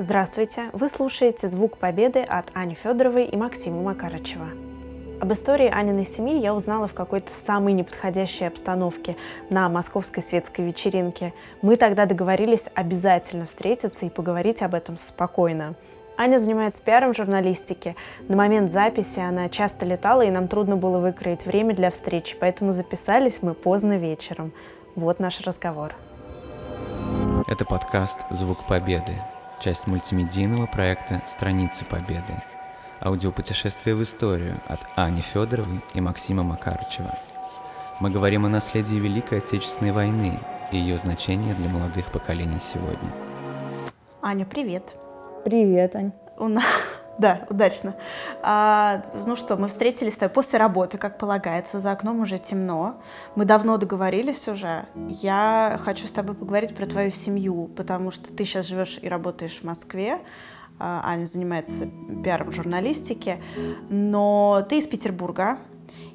Здравствуйте! Вы слушаете «Звук Победы» от Ани Федоровой и Максима Макарычева. Об истории Аниной семьи я узнала в какой-то самой неподходящей обстановке на московской светской вечеринке. Мы тогда договорились обязательно встретиться и поговорить об этом спокойно. Аня занимается пиаром в журналистике. На момент записи она часто летала, и нам трудно было выкроить время для встречи, поэтому записались мы поздно вечером. Вот наш разговор. Это подкаст «Звук Победы», часть мультимедийного проекта «Страницы Победы». Аудиопутешествие в историю от Ани Федоровой и Максима Макарычева. Мы говорим о наследии Великой Отечественной войны и ее значении для молодых поколений сегодня. Аня, привет. Привет, Ань. У нас... Да, удачно. А, ну что, мы встретились после работы, как полагается. За окном уже темно. Мы давно договорились уже. Я хочу с тобой поговорить про твою семью, потому что ты сейчас живешь и работаешь в Москве. А, Аня занимается пиаром в журналистике. Но ты из Петербурга,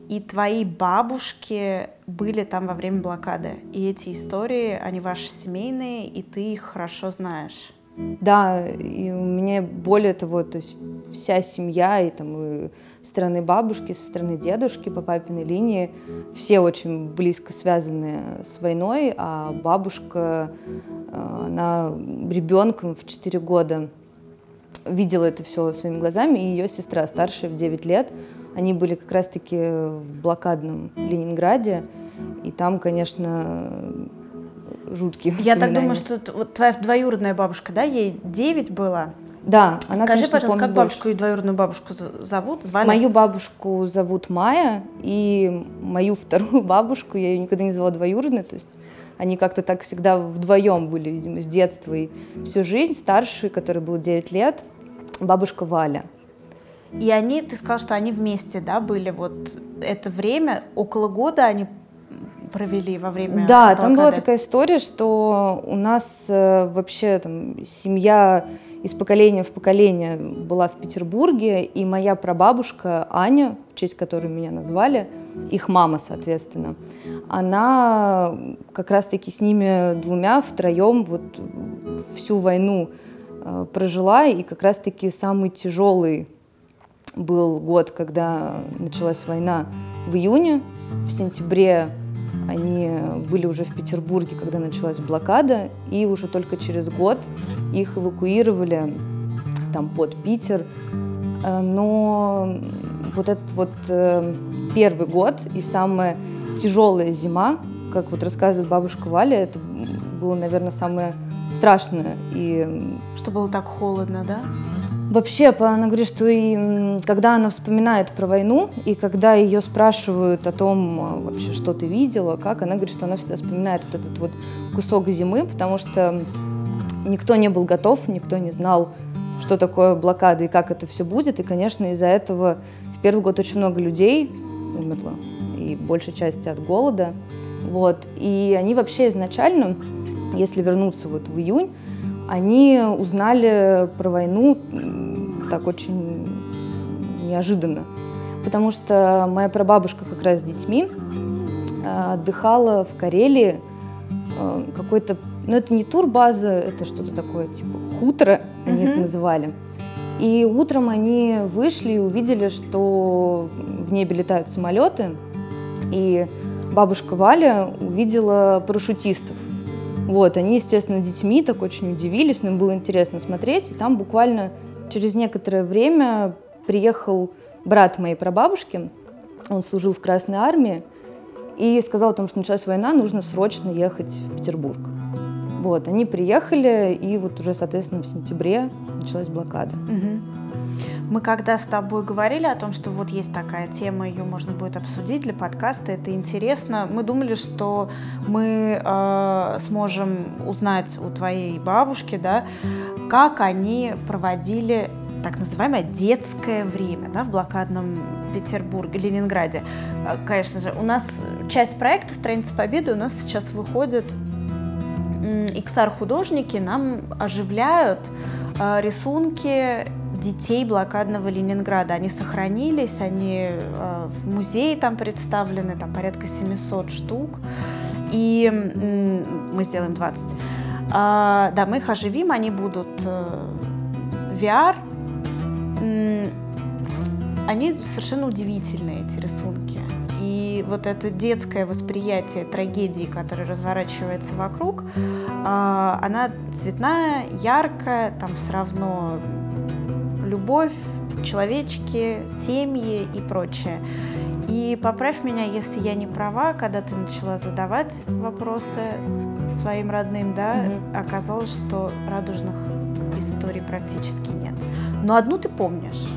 и твои бабушки были там во время блокады. И эти истории, они ваши семейные, и ты их хорошо знаешь. Да, и у меня более того, то есть вся семья и там и стороны бабушки, со стороны дедушки по папиной линии, все очень близко связаны с войной, а бабушка, э, она ребенком в 4 года видела это все своими глазами, и ее сестра старшая в 9 лет, они были как раз-таки в блокадном Ленинграде, и там, конечно, жуткие Я так думаю, что вот твоя двоюродная бабушка, да, ей 9 было? Да, она, Скажи, конечно, пожалуйста, как бабушку и двоюродную бабушку зовут? Звали? Мою бабушку зовут Майя, и мою вторую бабушку, я ее никогда не звала двоюродной, то есть они как-то так всегда вдвоем были, видимо, с детства и всю жизнь. Старший, который был 9 лет, бабушка Валя. И они, ты сказал, что они вместе, да, были вот это время, около года они провели во время Да, блокады? там была такая история, что у нас э, вообще там семья из поколения в поколение была в Петербурге, и моя прабабушка Аня, в честь которой меня назвали, их мама, соответственно, она как раз-таки с ними двумя втроем вот всю войну э, прожила, и как раз-таки самый тяжелый был год, когда началась война в июне, в сентябре они были уже в Петербурге, когда началась блокада, и уже только через год их эвакуировали там под Питер. Э, но вот этот вот э, первый год и самая тяжелая зима, как вот рассказывает бабушка Валя, это было, наверное, самое страшное. И... Что было так холодно, да? Вообще, она говорит, что и когда она вспоминает про войну, и когда ее спрашивают о том, а, вообще, что ты видела, как, она говорит, что она всегда вспоминает вот этот вот кусок зимы, потому что никто не был готов, никто не знал, что такое блокада и как это все будет. И, конечно, из-за этого в первый год очень много людей умерло, и большей части от голода. Вот. И они вообще изначально, если вернуться вот в июнь, они узнали про войну так очень неожиданно. Потому что моя прабабушка как раз с детьми э, отдыхала в Карелии э, какой-то, ну это не турбаза, это что-то такое, типа хутора они mm-hmm. это называли. И утром они вышли и увидели, что в небе летают самолеты, и бабушка Валя увидела парашютистов – вот, они, естественно, детьми так очень удивились, но им было интересно смотреть. И там буквально через некоторое время приехал брат моей прабабушки, он служил в Красной армии, и сказал о том, что началась война, нужно срочно ехать в Петербург. Вот, они приехали, и вот уже, соответственно, в сентябре началась блокада. Угу. Мы когда с тобой говорили о том, что вот есть такая тема, ее можно будет обсудить для подкаста, это интересно. Мы думали, что мы э, сможем узнать у твоей бабушки, да, как они проводили так называемое детское время да, в блокадном Петербурге, Ленинграде. Э, конечно же, у нас часть проекта «Страница Победы» у нас сейчас выходит XR-художники нам оживляют э, рисунки детей блокадного Ленинграда. Они сохранились, они э, в музее там представлены, там порядка 700 штук. И мы сделаем 20. А, да, мы их оживим, они будут э, VR, они совершенно удивительные, эти рисунки. И вот это детское восприятие трагедии, которая разворачивается вокруг, а, она цветная, яркая, там все равно любовь, человечки, семьи и прочее. И поправь меня, если я не права, когда ты начала задавать вопросы своим родным, да, угу. оказалось, что радужных историй практически нет. Но одну ты помнишь.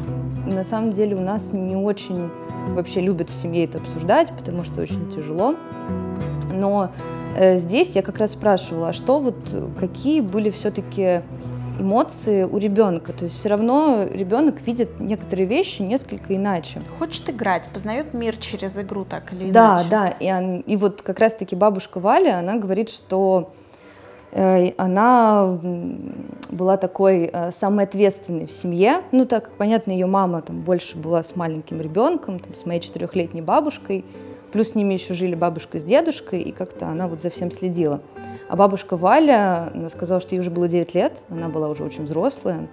На самом деле у нас не очень вообще любят в семье это обсуждать, потому что очень тяжело. Но э, здесь я как раз спрашивала, а что вот, какие были все-таки эмоции у ребенка. То есть все равно ребенок видит некоторые вещи несколько иначе. Хочет играть, познает мир через игру так или иначе. Да, да. И, и вот как раз-таки бабушка Валя, она говорит, что э, она была такой э, самой ответственной в семье. Ну, так как, понятно, ее мама там больше была с маленьким ребенком, там, с моей четырехлетней бабушкой. Плюс с ними еще жили бабушка с дедушкой, и как-то она вот за всем следила. А бабушка Валя, она сказала, что ей уже было 9 лет, она была уже очень взрослая,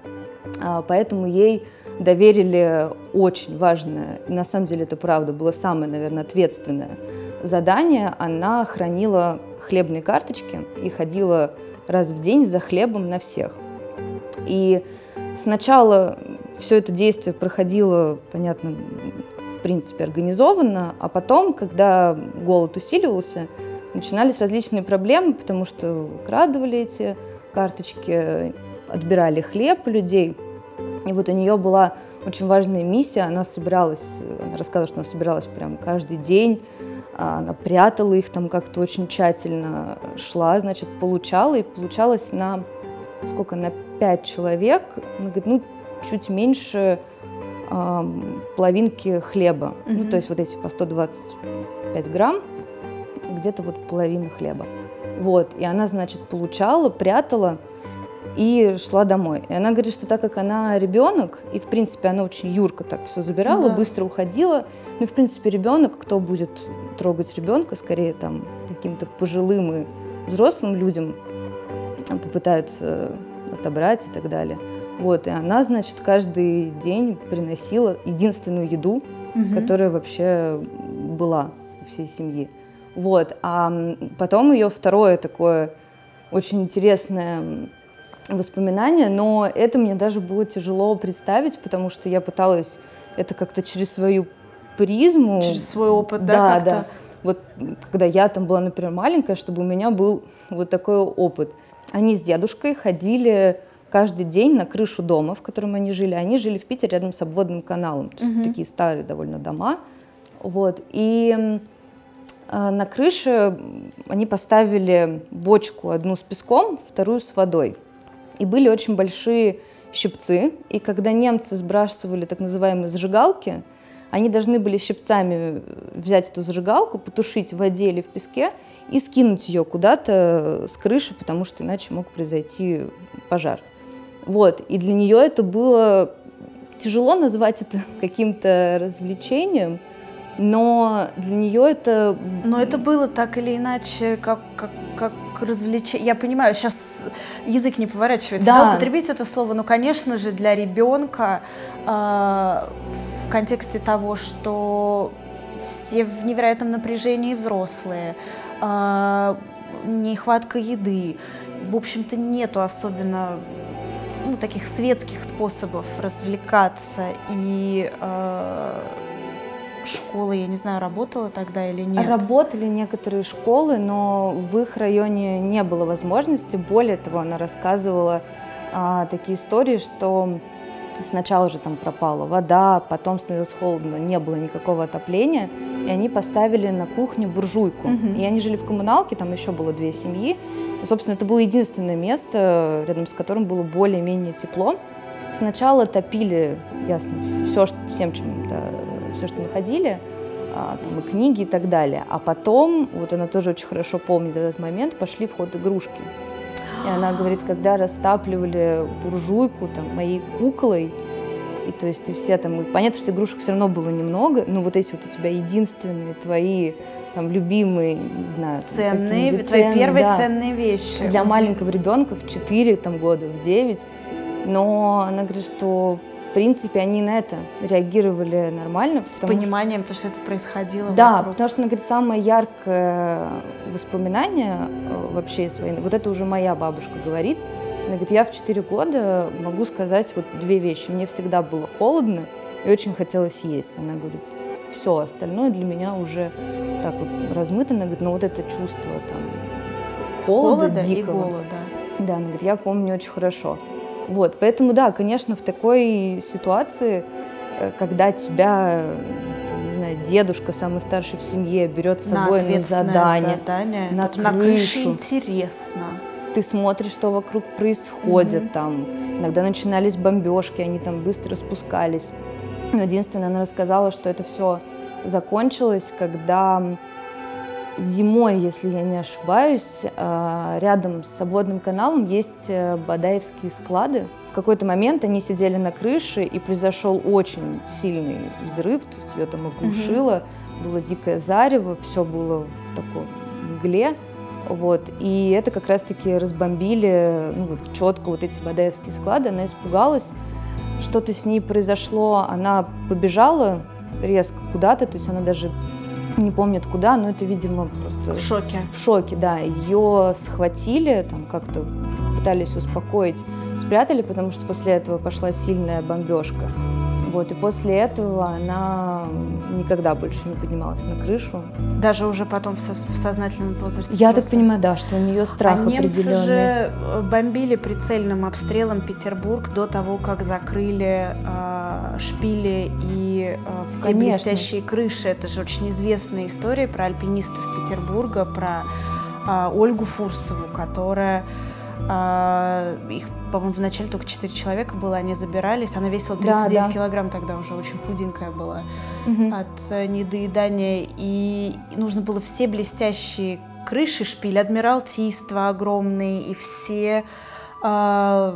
а, поэтому ей доверили очень важное, и на самом деле это правда, было самое, наверное, ответственное задание. Она хранила хлебные карточки и ходила раз в день за хлебом на всех. И сначала все это действие проходило, понятно, в принципе, организованно, а потом, когда голод усиливался, начинались различные проблемы, потому что крадывали эти карточки, отбирали хлеб у людей. И вот у нее была очень важная миссия, она собиралась, она рассказывала, что она собиралась прям каждый день, а она прятала их там как-то очень тщательно, шла, значит, получала, и получалось на, сколько, на пять человек, она говорит, ну, чуть меньше э, половинки хлеба, mm-hmm. ну, то есть вот эти по 125 грамм, где-то вот половина хлеба. Вот, и она, значит, получала, прятала и шла домой. И она говорит, что так как она ребенок, и, в принципе, она очень юрко так все забирала, да. быстро уходила, ну, в принципе, ребенок, кто будет трогать ребенка, скорее там каким-то пожилым и взрослым людям попытаются отобрать и так далее. Вот, и она, значит, каждый день приносила единственную еду, угу. которая вообще была у всей семьи. Вот. А потом ее второе такое очень интересное воспоминание, но это мне даже было тяжело представить, потому что я пыталась это как-то через свою призму. Через свой опыт, да? Да, да. Вот когда я там была, например, маленькая, чтобы у меня был вот такой опыт. Они с дедушкой ходили каждый день на крышу дома, в котором они жили. Они жили в Питере рядом с обводным каналом. То есть угу. такие старые довольно дома. Вот. И на крыше они поставили бочку, одну с песком, вторую с водой. И были очень большие щипцы, и когда немцы сбрасывали так называемые зажигалки, они должны были щипцами взять эту зажигалку, потушить в воде или в песке и скинуть ее куда-то с крыши, потому что иначе мог произойти пожар. Вот, и для нее это было тяжело назвать это каким-то развлечением, но для нее это... Но это было так или иначе, как, как, как развлечение. Я понимаю, сейчас язык не поворачивается, да. да, употребить это слово, но, конечно же, для ребенка э, в контексте того, что все в невероятном напряжении взрослые, э, нехватка еды, в общем-то, нету особенно ну, таких светских способов развлекаться и э, школы, я не знаю, работала тогда или нет? Работали некоторые школы, но в их районе не было возможности. Более того, она рассказывала а, такие истории, что сначала же там пропала вода, потом становилось холодно, не было никакого отопления, и они поставили на кухню буржуйку. Угу. И они жили в коммуналке, там еще было две семьи. И, собственно, это было единственное место, рядом с которым было более-менее тепло. Сначала топили, ясно, все, всем, чем да, все, что находили, а, там, и книги и так далее. А потом, вот она тоже очень хорошо помнит этот момент, пошли в ход игрушки. И она говорит, когда растапливали буржуйку там, моей куклой, и то есть ты все там, и понятно, что игрушек все равно было немного, но вот эти вот у тебя единственные твои там любимые, не знаю, ценные, твои ценные, первые да, ценные вещи. Для маленького ребенка в 4 там, года, в 9 Но она говорит, что в принципе они на это реагировали нормально. С пониманием, то, что это происходило Да, вокруг. потому что, она говорит, самое яркое воспоминание э, вообще из войны, вот это уже моя бабушка говорит, она говорит, я в 4 года могу сказать вот две вещи. Мне всегда было холодно и очень хотелось есть. Она говорит, все, остальное для меня уже так вот размыто. Она говорит, но вот это чувство там холода, Холода и дикого. голода. Да, она говорит, я помню очень хорошо. Вот, поэтому, да, конечно, в такой ситуации, э, когда тебя, не знаю, дедушка, самый старший в семье, берет с собой на, ответственное задание, задание. на Потом на крыше крышу. интересно. ты смотришь, что вокруг происходит, Мгм. там, иногда начинались бомбежки, они там быстро спускались. Но единственное, она рассказала, что это все закончилось, когда зимой, если я не ошибаюсь, э, рядом с обводным каналом есть э, Бадаевские склады. В какой-то момент они сидели на крыше, и произошел очень сильный взрыв, то есть ее там оглушило, было дикое зарево, все было в таком мгле. Вот, и это как раз-таки разбомбили ну, вот, четко вот эти Бадаевские склады. Она испугалась, что-то с ней произошло, она побежала резко куда-то, то есть она даже не помнит куда, но это, видимо, просто В шоке. в шоке, да. Ее схватили, там как-то пытались успокоить, спрятали, потому что после этого пошла сильная бомбежка. Вот, и после этого она никогда больше не поднималась на крышу. Даже уже потом в, со- в сознательном возрасте. Я так взрослом. понимаю, да, что у нее страх а немцы определенный. же э, бомбили прицельным обстрелом Петербург до того, как закрыли э, шпили и э, все Конечно. блестящие крыши. Это же очень известная история про альпинистов Петербурга, про э, Ольгу Фурсову, которая э, их, по-моему, вначале только 4 человека было, они забирались. Она весила Да, 39 да. килограмм тогда уже, очень худенькая была Мгм. от э, недоедания. И нужно было все блестящие крыши, шпиль Адмиралтейства огромные и все а,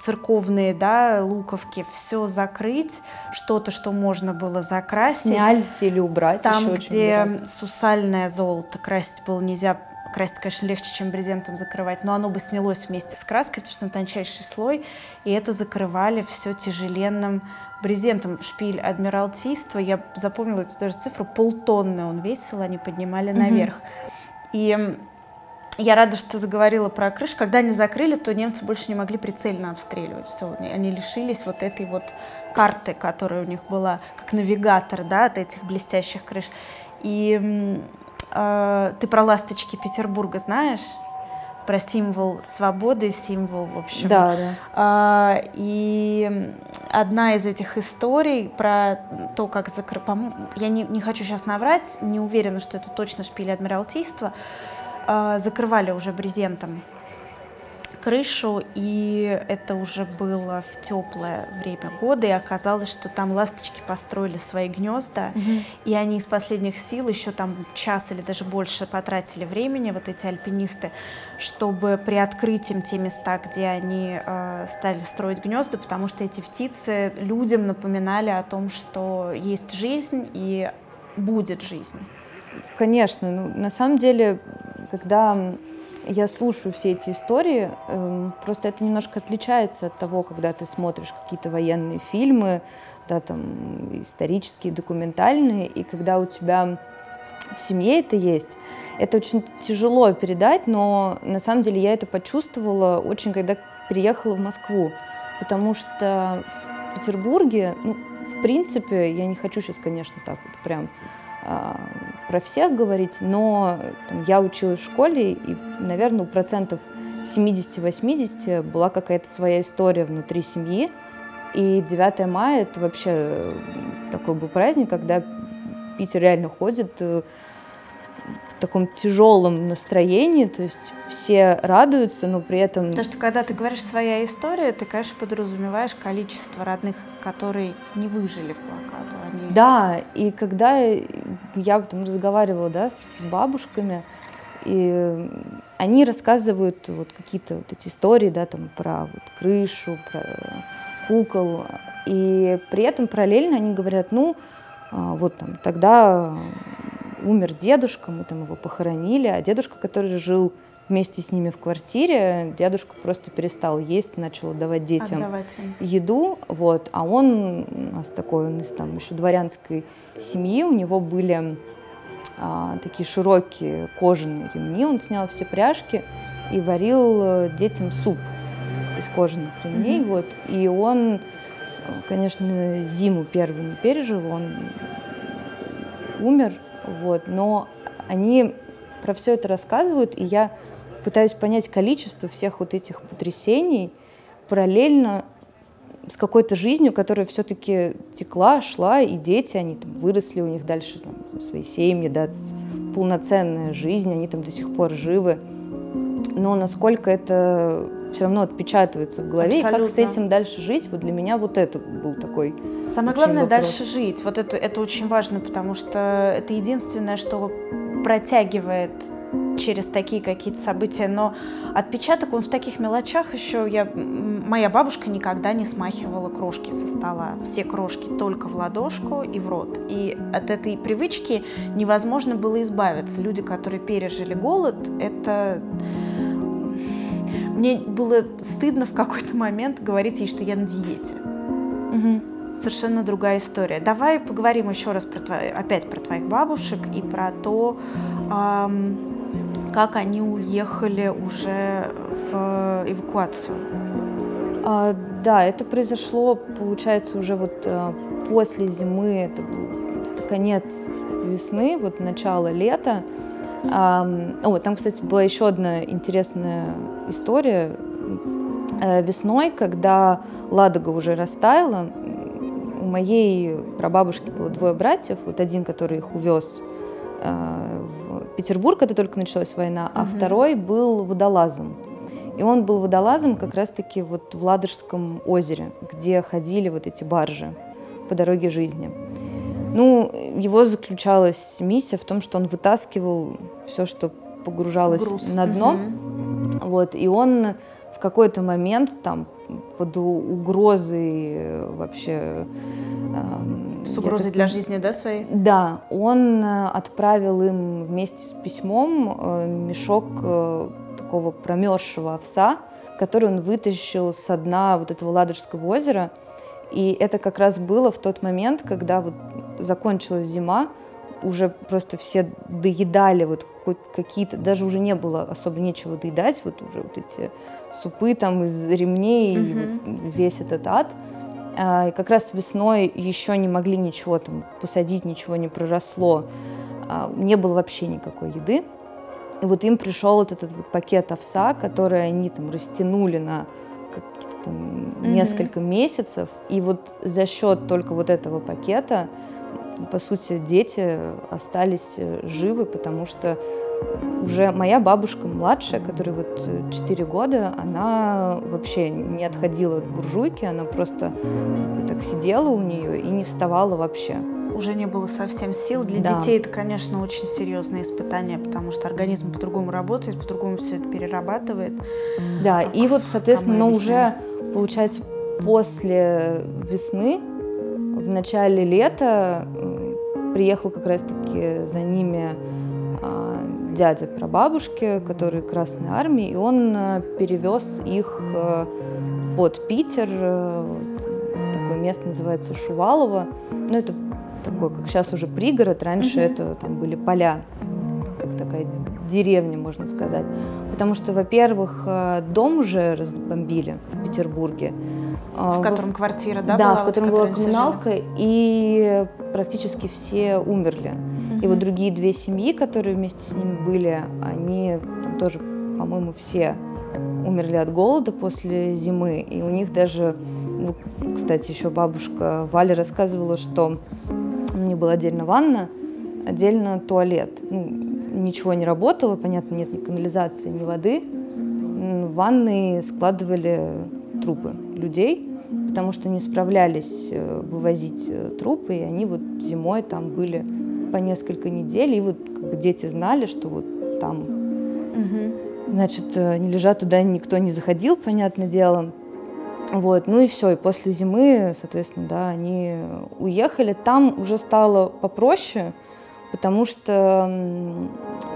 церковные, да, луковки, все закрыть, что-то, что можно было закрасить. Снять или убрать Там, еще где сусальное золото красить было нельзя, красить, конечно, легче, чем брезентом закрывать, но оно бы снялось вместе с краской, потому что там тончайший слой, и это закрывали все тяжеленным брезентом. Шпиль Адмиралтейства, я запомнила эту даже цифру, полтонны он весил, они поднимали Мгм. наверх. И я рада, что ты заговорила про крышу. Когда они закрыли, то немцы больше не могли прицельно обстреливать. Все, они лишились вот этой вот карты, которая у них была, как навигатор, да, от этих блестящих крыш. И э, ты про ласточки Петербурга знаешь? Про символ свободы, символ, в общем, Да, да. а, и одна из этих историй про то, как закрыть... Я не, не хочу сейчас наврать, не уверена, что это точно шпили Адмиралтейства. А, закрывали уже брезентом крышу, и это уже было в теплое время года, и оказалось, что там ласточки построили свои гнезда, Мгм. и они из последних сил еще там час или даже больше потратили времени, вот эти альпинисты, чтобы приоткрыть им те места, где они э, стали строить гнезда, потому что эти птицы людям напоминали о том, что есть жизнь и будет жизнь. Конечно, ну, на самом деле, когда я слушаю все эти истории, эм, просто это немножко отличается от того, когда ты смотришь какие-то военные фильмы, да, там, исторические, документальные, и когда у тебя в семье это есть. Это очень тяжело передать, но на самом деле я это почувствовала очень, когда переехала в Москву, потому что в Петербурге, ну, в принципе, я не хочу сейчас, конечно, так вот прям а, про всех говорить, но там, я училась в школе, и, наверное, у процентов 70-80 была какая-то своя история внутри семьи. И 9 мая это вообще такой был праздник, когда Питер реально ходит э, в таком тяжелом настроении, то есть все радуются, но при этом... Потому что когда ты говоришь своя история, ты, конечно, подразумеваешь количество родных, которые не выжили в блокаду. Да, и когда я там разговаривала да, с бабушками, и они рассказывают вот какие-то вот эти истории, да, там про вот крышу, про кукол, и при этом параллельно они говорят, ну, а, вот там тогда умер дедушка, мы там его похоронили, а дедушка, который жил вместе с ними в квартире, дедушка просто перестал есть, начал давать детям Отдавать им. еду, вот, а он у нас такой, он из там еще дворянской семьи, у него были а, такие широкие кожаные ремни, он снял все пряжки и варил э, детям суп из кожаных ремней, Мгм. вот, и он, конечно, зиму первую не пережил, он умер, вот, но они про все это рассказывают, и я пытаюсь понять количество всех вот этих потрясений параллельно с какой-то жизнью, которая все-таки текла, шла, и дети, они там выросли, у них дальше там, свои семьи, да, полноценная жизнь, они там до сих пор живы. Но насколько это все равно отпечатывается в голове, и как с Абсолютно. этим дальше жить, вот для меня вот это был такой Самое главное вопрос. дальше жить. Вот это, это очень важно, потому что это единственное, что протягивает через такие какие-то события. Но отпечаток, он в таких мелочах еще. Я, моя бабушка никогда не смахивала крошки со стола. Все крошки только в ладошку и в рот. И от этой привычки невозможно было избавиться. Люди, которые пережили голод, это мне было стыдно в какой-то момент говорить ей, что я на диете. Совершенно другая история. Давай поговорим еще раз про твои- опять про твоих бабушек и про то, ам, как они уехали уже в эвакуацию. А, да, это произошло, получается, уже вот а, после зимы, это был конец весны, вот начало лета. Ам, О, там, кстати, была еще одна интересная история. Э, Весной, когда Ладога уже растаяла, у моей прабабушки было двое братьев, вот один, который их увез э, в Петербург, когда только началась война, а Мгм. второй был водолазом. И он был водолазом как раз-таки вот в Ладожском озере, где ходили вот эти баржи по дороге жизни. Ну, его заключалась миссия в том, что он вытаскивал все, что погружалось Груз. на дно. Мгм. Вот, и он в какой-то момент там под угрозой э, вообще... эм, С угрозой так для жизни, да, своей? да, он э, отправил им вместе с письмом э, мешок э, такого промерзшего овса, который он вытащил со дна вот этого Ладожского озера. И это как раз было в тот момент, когда вот закончилась зима, уже просто все доедали вот какие-то, даже уже не было особо нечего доедать, вот уже вот эти супы там из ремней, и Мгм. вот весь этот ад. А, И как раз весной еще не могли ничего там посадить, ничего не проросло, А, не было вообще никакой еды. И вот им пришел вот этот вот пакет овса, который они там растянули на какие-то там Мгм. несколько месяцев. И вот за счет только вот этого пакета, по сути, дети остались э, живы, потому что уже моя бабушка младшая, которой вот 4 года, она вообще не отходила от буржуйки, она просто так сидела у нее и не вставала вообще. Уже не было совсем сил. Для Да. детей это, конечно, очень серьезное испытание, потому что организм по-другому работает, по-другому все это перерабатывает. Да, Как- и вот, соответственно, но уже, получается, после весны, в начале лета, приехал как раз-таки за ними дядя прабабушки, который Красной Армии, и он а, перевез их а, под Питер, э, такое место называется Шувалово, ну это такой, как сейчас уже пригород, раньше Мгм. это там были поля, как такая деревня, можно сказать. Потому что, во-первых, э, дом уже разбомбили в Петербурге. а, В во- котором квартира, да, да, была? в вот, котором была все жили? коммуналка, и практически все умерли. И вот другие две семьи, которые вместе с ними были, они там тоже, по-моему, все умерли от голода после зимы. И у них даже, ну, кстати, еще бабушка Валя рассказывала, что у них была отдельно ванна, отдельно туалет. Ну, ничего не работало, понятно, нет ни канализации, ни воды. В ванной складывали трупы людей, потому что не справлялись э, вывозить э, трупы, и они вот зимой там были по несколько недель, и вот как бы дети знали, что вот там, Мгм. значит, э, не лежат, туда никто не заходил, понятное дело. Вот, ну и все, и после зимы, соответственно, да, они уехали. Там уже стало попроще, потому что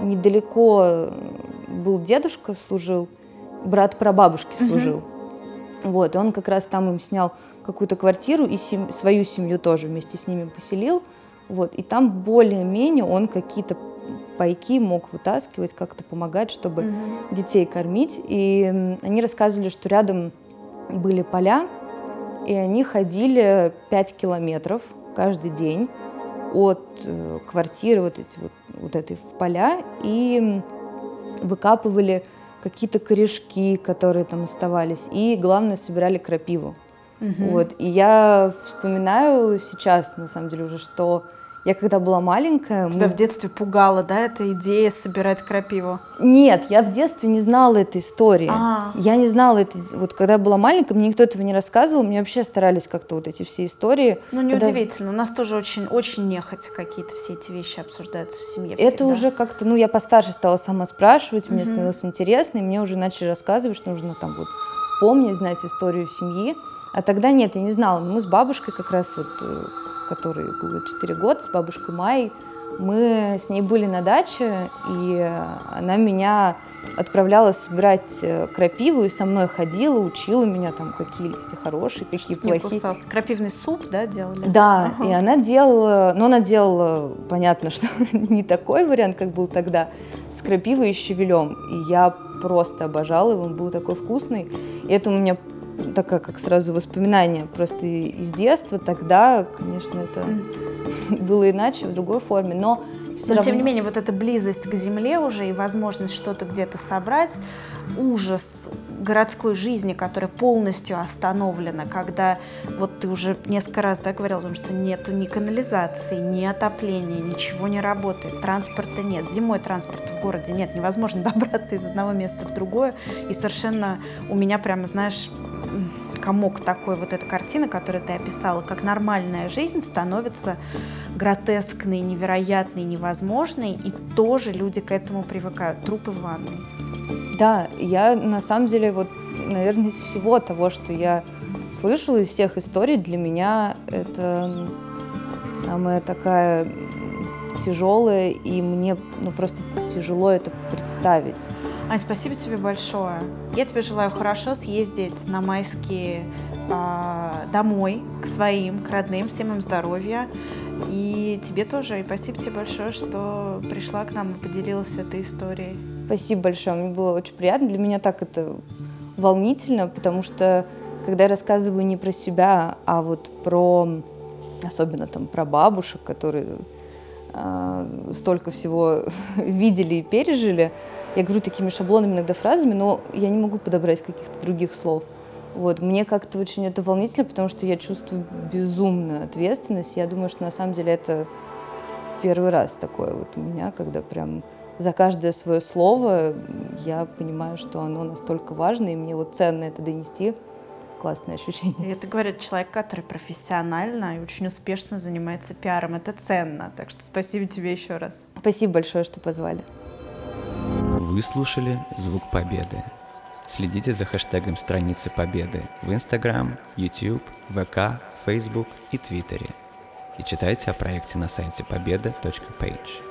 недалеко был дедушка, служил, брат прабабушки служил. Вот, и он как раз там им снял какую-то квартиру и сем- свою семью тоже вместе с ними поселил. Вот, и там более-менее он какие-то пайки мог вытаскивать, как-то помогать, чтобы Мгм. детей кормить. И они рассказывали, что рядом были поля, и они ходили 5 километров каждый день от э, квартиры вот, эти вот, вот этой в поля и выкапывали какие-то корешки, которые там оставались, и, главное, собирали крапиву. Мгм. Вот. И я вспоминаю сейчас, на самом деле, уже, что я когда была маленькая... Тебя мы- в детстве пугала, да, эта идея собирать крапиву? Нет, я в детстве не знала этой истории. А. Я не знала этой... Вот когда я была маленькая, мне никто этого не рассказывал, мне вообще старались как-то вот эти все истории... Ну, когда- неудивительно. У нас тоже очень, очень нехотя какие-то все эти вещи обсуждаются в семье. Это всегда. уже как-то, ну, я постарше стала сама спрашивать, мне Мгм. становилось интересно, и мне уже начали рассказывать, что нужно там вот помнить, знать историю семьи. А тогда нет, я не знала. Но мы с бабушкой как раз вот, э, которой было 4 года, с бабушкой Майей, мы с ней были на даче, и она меня отправляла собирать э, крапиву, и со мной ходила, учила меня там, какие листья хорошие, какие Чтоб не плохие. кусался. Крапивный суп, да, делали? Да, Ага. и она делала, но она делала, понятно, что не такой вариант, как был тогда, с крапивой и щавелем. И я просто обожала его, он был такой вкусный. И это у меня такая, как сразу воспоминание просто из детства. Тогда, конечно, это было иначе, в другой форме, но все Но равно... тем не менее, вот эта близость к земле уже и возможность что-то где-то собрать, ужас городской жизни, которая полностью остановлена, когда вот ты уже несколько раз да, говорил о том, что нету ни канализации, ни отопления, ничего не работает, транспорта нет, зимой транспорта в городе нет, невозможно добраться из одного места в другое, и совершенно у меня прямо, знаешь, комок такой, вот эта картина, которую ты описала, как нормальная жизнь становится гротескной, невероятной, невозможной, и тоже люди к этому привыкают. Трупы в ванной. Да, я на самом деле вот, наверное, из всего того, что я слышала из всех историй, для меня это самая такая тяжелая, и мне ну, просто тяжело это представить. Ань, спасибо тебе большое. Я тебе желаю хорошо съездить на майские а, домой к своим, к родным, всем им здоровья. И тебе тоже. И спасибо тебе большое, что пришла к нам и поделилась этой историей. Спасибо большое, мне было очень приятно. Для меня так это волнительно, потому что когда я рассказываю не про себя, а вот про, особенно там про бабушек, которые а, столько всего видели и пережили, я говорю такими шаблонными иногда фразами, но я не могу подобрать каких-то других слов. Вот, мне как-то очень это волнительно, потому что я чувствую безумную ответственность. Я думаю, что на самом деле это первый раз такое вот у меня, когда прям за каждое свое слово я понимаю, что оно настолько важно, и мне вот ценно это донести. Классное ощущение. И это говорит человек, который профессионально и очень успешно занимается пиаром. Это ценно. Так что спасибо тебе еще раз. Спасибо большое, что позвали. Вы слушали «Звук Победы». Следите за хэштегом страницы Победы в Instagram, YouTube, ВК, Facebook и Твиттере. И читайте о проекте на сайте победа.page.